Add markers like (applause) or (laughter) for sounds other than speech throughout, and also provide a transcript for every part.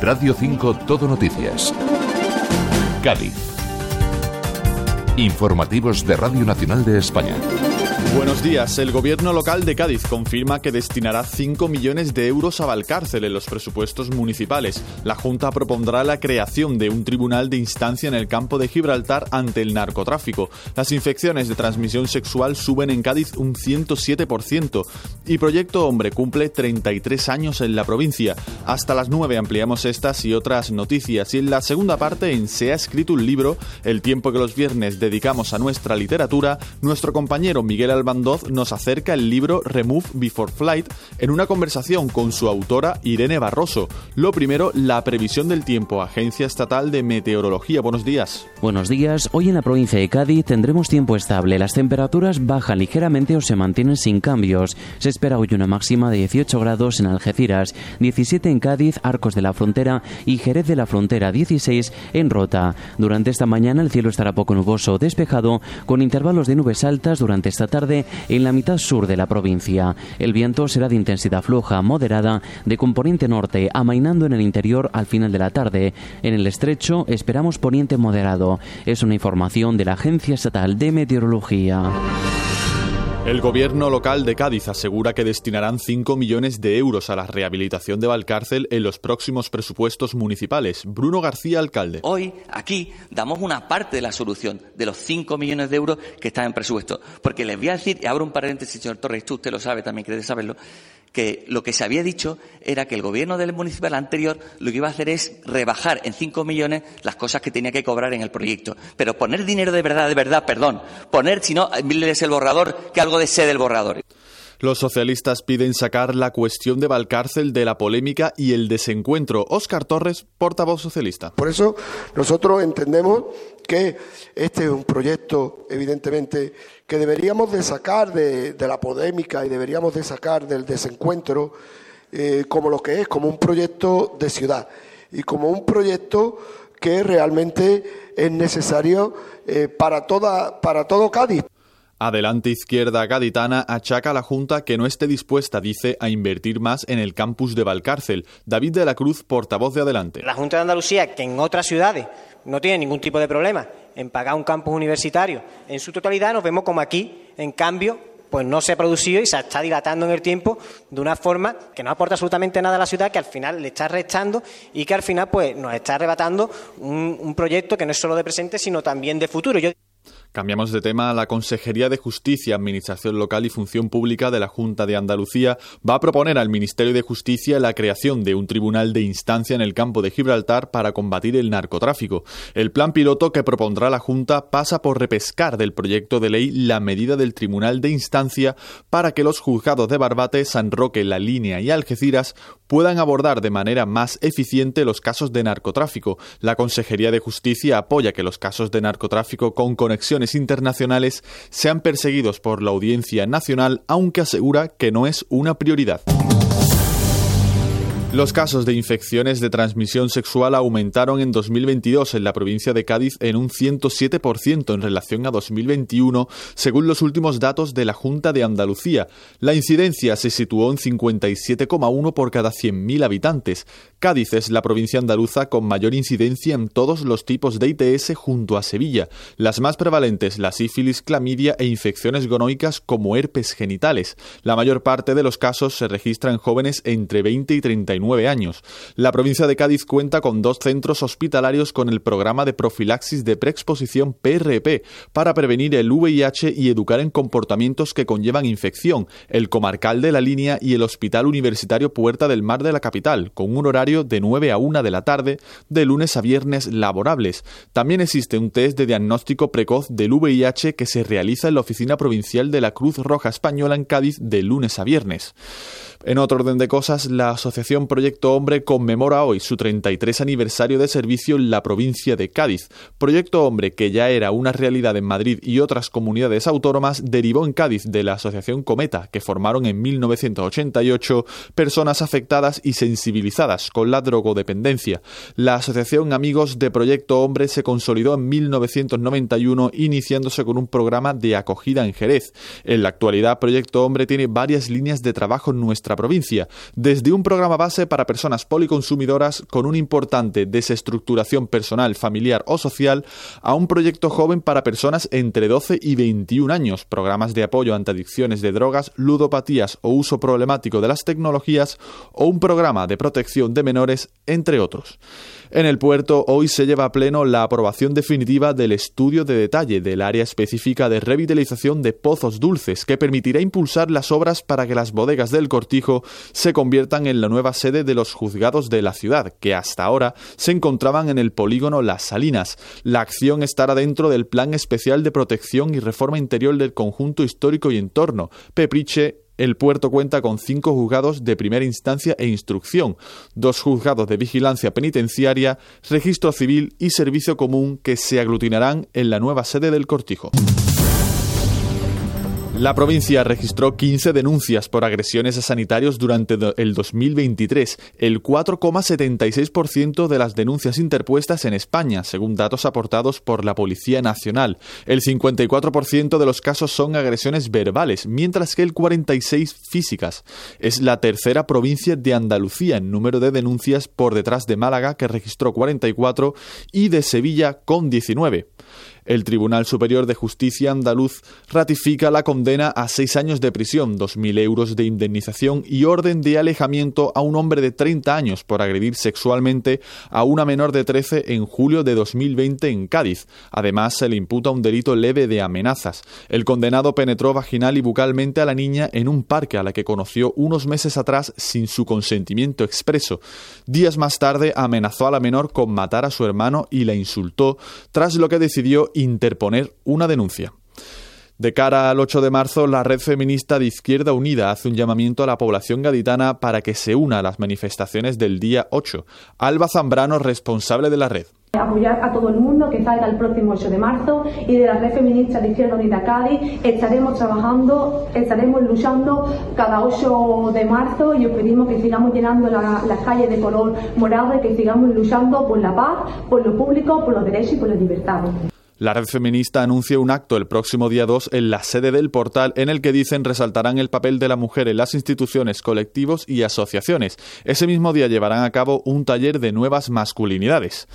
Radio 5 Todo Noticias. Cádiz. Informativos de Radio Nacional de España. Buenos días. El gobierno local de Cádiz confirma que destinará 5 millones de euros a Valcárcel en los presupuestos municipales. La Junta propondrá la creación de un tribunal de instancia en el campo de Gibraltar ante el narcotráfico. Las infecciones de transmisión sexual suben en Cádiz un 107% y Proyecto Hombre cumple 33 años en la provincia. Hasta las 9 ampliamos estas y otras noticias y en la segunda parte en Se ha escrito un libro, el tiempo que los viernes dedicamos a nuestra literatura, nuestro compañero Miguel Albandoz nos acerca el libro Remove Before Flight en una conversación con su autora Irene Barroso. Lo primero, la previsión del tiempo, Agencia Estatal de Meteorología. Buenos días. Buenos días. Hoy en la provincia de Cádiz tendremos tiempo estable. Las temperaturas bajan ligeramente o se mantienen sin cambios. Se espera hoy una máxima de 18 grados en Algeciras, 17 en Cádiz, Arcos de la Frontera y Jerez de la Frontera, 16 en Rota. Durante esta mañana el cielo estará poco nuboso, despejado, con intervalos de nubes altas durante esta tarde en la mitad sur de la provincia. El viento será de intensidad floja, moderada, de componente norte, amainando en el interior al final de la tarde. En el estrecho esperamos poniente moderado. Es una información de la Agencia Estatal de Meteorología. El gobierno local de Cádiz asegura que destinarán 5 millones de euros a la rehabilitación de Valcárcel en los próximos presupuestos municipales. Bruno García, alcalde. Hoy, aquí, damos una parte de la solución de los 5 millones de euros que están en presupuesto. Porque les voy a decir, y abro un paréntesis, señor Torres, tú usted lo sabe, también quiere saberlo, que lo que se había dicho era que el gobierno del municipal anterior lo que iba a hacer es rebajar en 5 millones las cosas que tenía que cobrar en el proyecto. Pero poner dinero de verdad, de verdad, perdón, poner, si no, es el borrador, que algo de sed del borrador. Los socialistas piden sacar la cuestión de Valcárcel de la polémica y el desencuentro. Óscar Torres, portavoz socialista. Por eso nosotros entendemos que este es un proyecto, evidentemente, que deberíamos de sacar de, la polémica y deberíamos de sacar del desencuentro eh, como lo que es, como un proyecto de ciudad y como un proyecto que realmente es necesario eh, para, toda, para todo Cádiz. Adelante Izquierda Gaditana achaca a la Junta que no esté dispuesta, dice, a invertir más en el campus de Valcárcel. David de la Cruz, portavoz de Adelante. La Junta de Andalucía, que en otras ciudades no tiene ningún tipo de problema en pagar un campus universitario en su totalidad, nos vemos como aquí, en cambio, pues no se ha producido y se está dilatando en el tiempo de una forma que no aporta absolutamente nada a la ciudad, que al final le está restando y que al final pues nos está arrebatando un, proyecto que no es solo de presente, sino también de futuro. Cambiamos de tema. La Consejería de Justicia, Administración Local y Función Pública de la Junta de Andalucía va a proponer al Ministerio de Justicia la creación de un tribunal de instancia en el campo de Gibraltar para combatir el narcotráfico. El plan piloto que propondrá la Junta pasa por repescar del proyecto de ley la medida del tribunal de instancia para que los juzgados de Barbate, San Roque, La Línea y Algeciras puedan abordar de manera más eficiente los casos de narcotráfico. La Consejería de Justicia apoya que los casos de narcotráfico con conexiones internacionales sean perseguidos por la audiencia nacional, aunque asegura que no es una prioridad. Los casos de infecciones de transmisión sexual aumentaron en 2022 en la provincia de Cádiz en un 107% en relación a 2021, según los últimos datos de la Junta de Andalucía. La incidencia se situó en 57,1 por cada 100.000 habitantes. Cádiz es la provincia andaluza con mayor incidencia en todos los tipos de ITS junto a Sevilla. Las más prevalentes, la sífilis, clamidia e infecciones gonoicas como herpes genitales. La mayor parte de los casos se registran en jóvenes entre 20 y 39 años. La provincia de Cádiz cuenta con dos centros hospitalarios con el programa de profilaxis de preexposición PRP para prevenir el VIH y educar en comportamientos que conllevan infección, el comarcal de la línea y el Hospital Universitario Puerta del Mar de la capital, con un horario de 9 a 1 de la tarde, de lunes a viernes laborables. También existe un test de diagnóstico precoz del VIH que se realiza en la Oficina Provincial de la Cruz Roja Española en Cádiz de lunes a viernes. En otro orden de cosas, la Asociación Proyecto Hombre conmemora hoy su 33 aniversario de servicio en la provincia de Cádiz. Proyecto Hombre, que ya era una realidad en Madrid y otras comunidades autónomas, derivó en Cádiz de la Asociación Cometa, que formaron en 1988 personas afectadas y sensibilizadas con la drogodependencia. La Asociación Amigos de Proyecto Hombre se consolidó en 1991 iniciándose con un programa de acogida en Jerez. En la actualidad, Proyecto Hombre tiene varias líneas de trabajo en nuestra provincia, desde un programa base para personas policonsumidoras con una importante desestructuración personal, familiar o social a un proyecto joven para personas entre 12 y 21 años, programas de apoyo ante adicciones de drogas, ludopatías o uso problemático de las tecnologías o un programa de protección de menores, entre otros. En el puerto hoy se lleva a pleno la aprobación definitiva del estudio de detalle del área específica de revitalización de pozos dulces que permitirá impulsar las obras para que las bodegas del Cortijo se conviertan en la nueva sede de los juzgados de la ciudad, que hasta ahora se encontraban en el polígono Las Salinas. La acción estará dentro del Plan Especial de Protección y Reforma Interior del Conjunto Histórico y Entorno, Pepriche el puerto cuenta con cinco juzgados de primera instancia e instrucción, dos juzgados de vigilancia penitenciaria, registro civil y servicio común que se aglutinarán en la nueva sede del Cortijo. La provincia registró 15 denuncias por agresiones a sanitarios durante el 2023, el 4,76% de las denuncias interpuestas en España, según datos aportados por la Policía Nacional. El 54% de los casos son agresiones verbales, mientras que el 46% físicas. Es la tercera provincia de Andalucía en número de denuncias por detrás de Málaga, que registró 44, y de Sevilla con 19. El Tribunal Superior de Justicia andaluz ratifica la condena a seis años de prisión, 2.000 euros de indemnización y orden de alejamiento a un hombre de 30 años por agredir sexualmente a una menor de 13 en julio de 2020 en Cádiz. Además, se le imputa un delito leve de amenazas. El condenado penetró vaginal y bucalmente a la niña en un parque a la que conoció unos meses atrás sin su consentimiento expreso. Días más tarde amenazó a la menor con matar a su hermano y la insultó, tras lo que decidió interponer una denuncia. De cara al 8 de marzo, la red feminista de Izquierda Unida hace un llamamiento a la población gaditana para que se una a las manifestaciones del día 8. Alba Zambrano, responsable de la red. Apoyar a todo el mundo que salga el próximo 8 de marzo y de la red feminista de Izquierda Unida Cádiz estaremos trabajando, estaremos luchando cada 8 de marzo y os pedimos que sigamos llenando las calles de color morado y que sigamos luchando por la paz, por lo público, por los derechos y por las libertades. La red feminista anuncia un acto el próximo día 2 en la sede del portal en el que dicen resaltarán el papel de la mujer en las instituciones, colectivos y asociaciones. Ese mismo día llevarán a cabo un taller de nuevas masculinidades.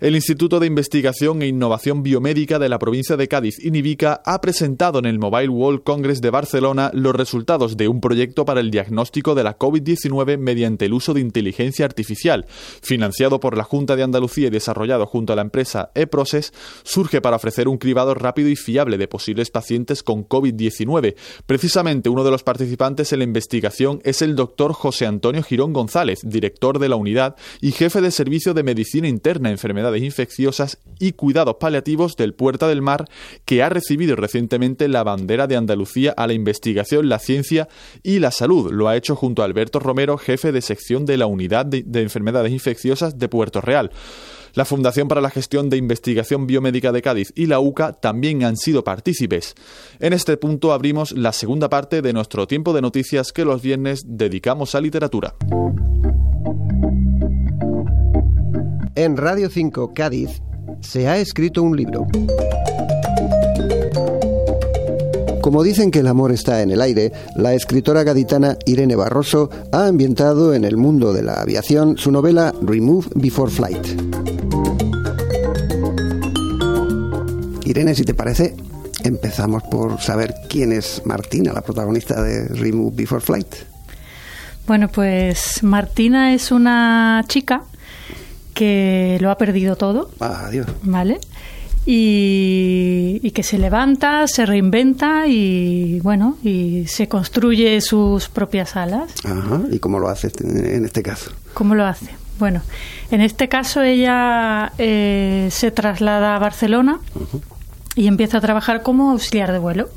El Instituto de Investigación e Innovación Biomédica de la provincia de Cádiz, INIVICA, ha presentado en el Mobile World Congress de Barcelona los resultados de un proyecto para el diagnóstico de la COVID-19 mediante el uso de inteligencia artificial. Financiado por la Junta de Andalucía y desarrollado junto a la empresa eProcess, surge para ofrecer un cribado rápido y fiable de posibles pacientes con COVID-19. Precisamente uno de los participantes en la investigación es el doctor José Antonio Girón González, director de la unidad y jefe de Servicio de Medicina Interna, Enfermedades Infecciosas y Cuidados Paliativos del Puerta del Mar, que ha recibido recientemente la bandera de Andalucía a la investigación, la ciencia y la salud. Lo ha hecho junto a Alberto Romero, jefe de sección de la Unidad de, de Enfermedades Infecciosas de Puerto Real. La Fundación para la Gestión de Investigación Biomédica de Cádiz y la UCA también han sido partícipes. En este punto abrimos la segunda parte de nuestro tiempo de noticias que los viernes dedicamos a literatura. En Radio 5 Cádiz se ha escrito un libro. Como dicen que el amor está en el aire, la escritora gaditana Irene Barroso ha ambientado en el mundo de la aviación su novela Remove Before Flight. Irene, si te parece, empezamos por saber quién es Martina, la protagonista de Remove Before Flight. Bueno, pues Martina es una chica que lo ha perdido todo. Adiós. ¿Vale? Y, que se levanta, se reinventa y bueno, y se construye sus propias alas. Ajá. ¿Y cómo lo hace en este caso? ¿Cómo lo hace? Bueno, en este caso ella eh, se traslada a Barcelona y empieza a trabajar como auxiliar de vuelo.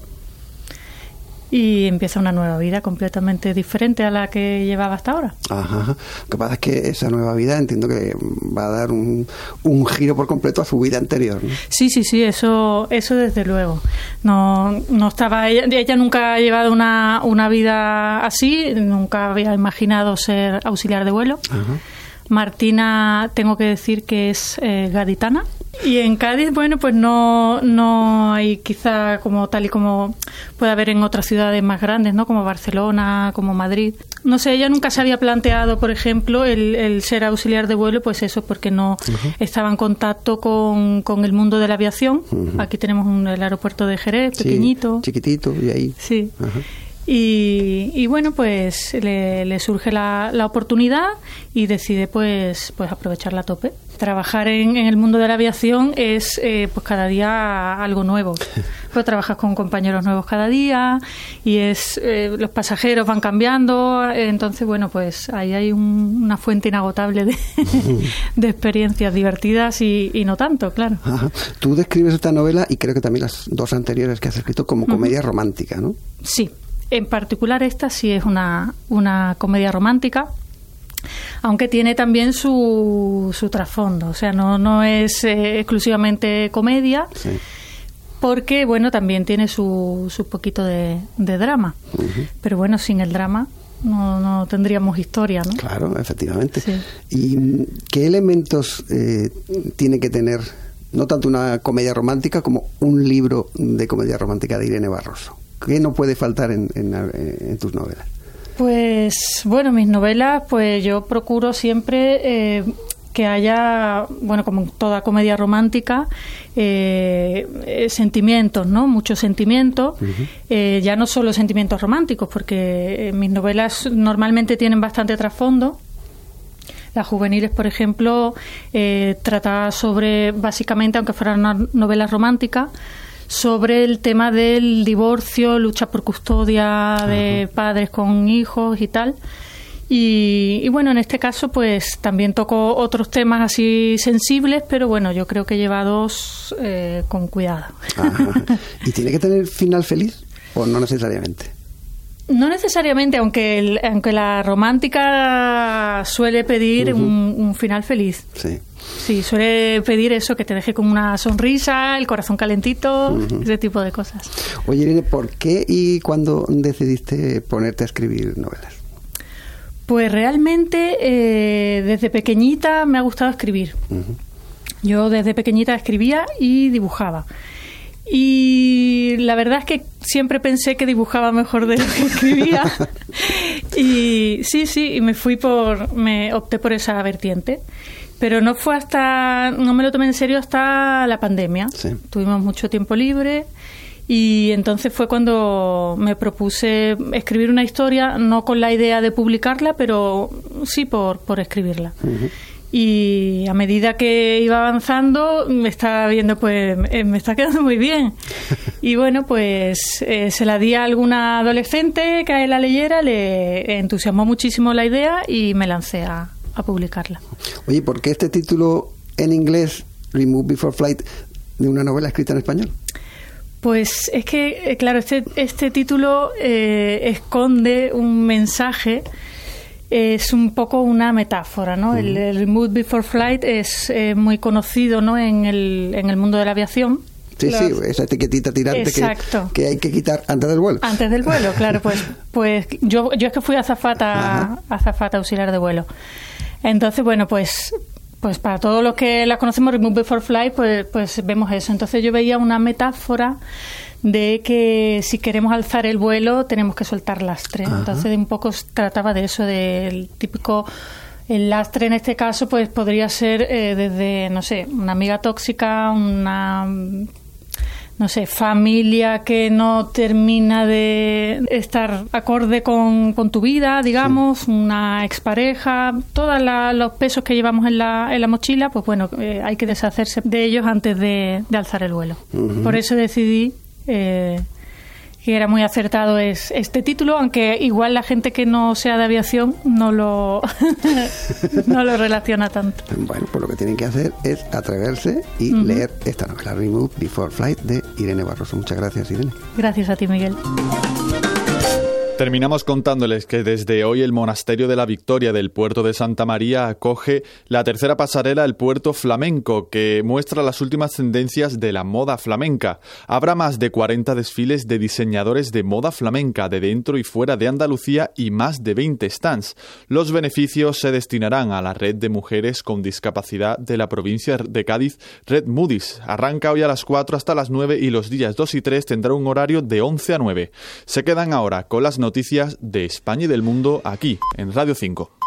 Y empieza una nueva vida completamente diferente a la que llevaba hasta ahora. Ajá. Lo que pasa es que esa nueva vida entiendo que va a dar un, un giro por completo a su vida anterior. Sí, sí, sí, eso, eso desde luego. No, no estaba ella, ella nunca ha llevado una, una vida así, nunca había imaginado ser auxiliar de vuelo. Martina, tengo que decir que es eh, gaditana Y en Cádiz, bueno, pues no, no hay quizá como tal y como puede haber en otras ciudades más grandes, ¿no? Como Barcelona, como Madrid. No sé, ella nunca se había planteado, por ejemplo, el, ser auxiliar de vuelo, pues eso, porque no estaba en contacto con, con, el mundo de la aviación. Aquí tenemos un, el aeropuerto de Jerez, pequeñito. chiquitito, y ahí. Sí. Y, bueno, pues le, surge la, la, oportunidad y decide pues, pues aprovecharla a tope. Trabajar en, el mundo de la aviación es eh, pues cada día algo nuevo. (laughs) Pues trabajas con compañeros nuevos cada día y es eh, los pasajeros van cambiando. Entonces, bueno, pues ahí hay una fuente inagotable de, (laughs) de experiencias divertidas y, no tanto, claro. Tú describes esta novela y creo que también las dos anteriores que has escrito como comedia romántica, ¿no? Sí, en particular esta sí es una, una comedia romántica, aunque tiene también su, su trasfondo, o sea, no, no es eh, exclusivamente comedia. Porque, bueno, también tiene su, su poquito de, drama. Pero bueno, sin el drama no, no tendríamos historia, ¿no? Claro, efectivamente. ¿Y qué elementos eh, tiene que tener, no tanto una comedia romántica, como un libro de comedia romántica de Irene Barroso? ¿Qué no puede faltar en, tus novelas? Pues bueno, mis novelas, pues yo procuro siempre eh, que haya, bueno, como toda comedia romántica, eh, eh, sentimientos, ¿no? Muchos sentimientos, ya no solo sentimientos románticos, porque mis novelas normalmente tienen bastante trasfondo. Las juveniles, por ejemplo, eh, trata sobre, básicamente, aunque fueran novelas románticas, sobre el tema del divorcio, lucha por custodia de padres con hijos y tal. Y, bueno, en este caso, pues también toco otros temas así sensibles, pero bueno, yo creo que llevados eh, con cuidado. ¿Y tiene que tener final feliz o no necesariamente? No necesariamente, aunque, aunque la romántica suele pedir un, final feliz. Sí. Sí, suele pedir eso, que te deje con una sonrisa, el corazón calentito, ese tipo de cosas. Oye, Irene, ¿por qué y cuándo decidiste ponerte a escribir novelas? Pues realmente eh, desde pequeñita me ha gustado escribir. Yo desde pequeñita escribía y dibujaba. Y la verdad es que siempre pensé que dibujaba mejor de lo que escribía. (laughs) y sí, sí, y me fui por, me opté por esa vertiente. Pero no fue hasta, no me lo tomé en serio hasta la pandemia. Tuvimos mucho tiempo libre y entonces fue cuando me propuse escribir una historia, no con la idea de publicarla, pero sí por, por escribirla. Y a medida que iba avanzando, me estaba viendo, pues eh, me está quedando muy bien. (laughs) Y bueno, pues eh, se la di a alguna adolescente que a él la leyera, le entusiasmó muchísimo la idea y me lancé a, a publicarla. Oye, ¿por qué este título en inglés, Remove Before Flight, de una novela escrita en español? Pues es que, eh, claro, este, este título eh, esconde un mensaje, es un poco una metáfora, ¿no? el, Remove Before Flight es eh, muy conocido ¿no? en, el, en el mundo de la aviación. Sí, sí, esa etiquetita tirante que, que, hay que quitar antes del vuelo. Antes del vuelo, claro, pues, (laughs) pues yo, yo es que fui azafata, azafata auxiliar de vuelo. Entonces, bueno, pues pues para todos los que las conocemos, Remove Before Fly, pues, pues vemos eso. Entonces yo veía una metáfora de que si queremos alzar el vuelo tenemos que soltar lastre. Entonces de un poco trataba de eso, del típico... El lastre en este caso pues podría ser eh, desde, no sé, una amiga tóxica, una no sé, familia que no termina de estar acorde con, tu vida, digamos, una expareja, todos los pesos que llevamos en la, en la mochila, pues bueno, eh, hay que deshacerse de ellos antes de, alzar el vuelo. Por eso decidí eh, que era muy acertado es este título, aunque igual la gente que no sea de aviación no lo, (laughs) no lo relaciona tanto. Bueno, pues lo que tienen que hacer es atreverse y leer esta novela, Remove Before Flight, de Irene Barroso. Muchas gracias, Irene. Gracias a ti, Miguel. Terminamos contándoles que desde hoy el Monasterio de la Victoria del puerto de Santa María acoge la tercera pasarela El Puerto Flamenco, que muestra las últimas tendencias de la moda flamenca. Habrá más de 40 desfiles de diseñadores de moda flamenca de dentro y fuera de Andalucía y más de 20 stands. Los beneficios se destinarán a la red de mujeres con discapacidad de la provincia de Cádiz, Red Moody's. Arranca hoy a las 4 hasta las 9 y los días 2 y 3 tendrá un horario de 11 a 9. Se quedan ahora con las noticias noticias de España y del mundo aquí, en Radio 5.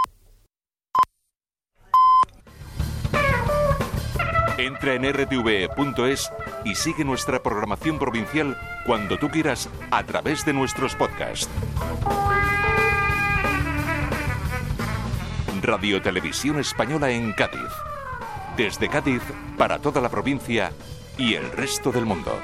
Entra en rtv.es y sigue nuestra programación provincial cuando tú quieras a través de nuestros podcasts. Radio Televisión Española en Cádiz. Desde Cádiz para toda la provincia y el resto del mundo.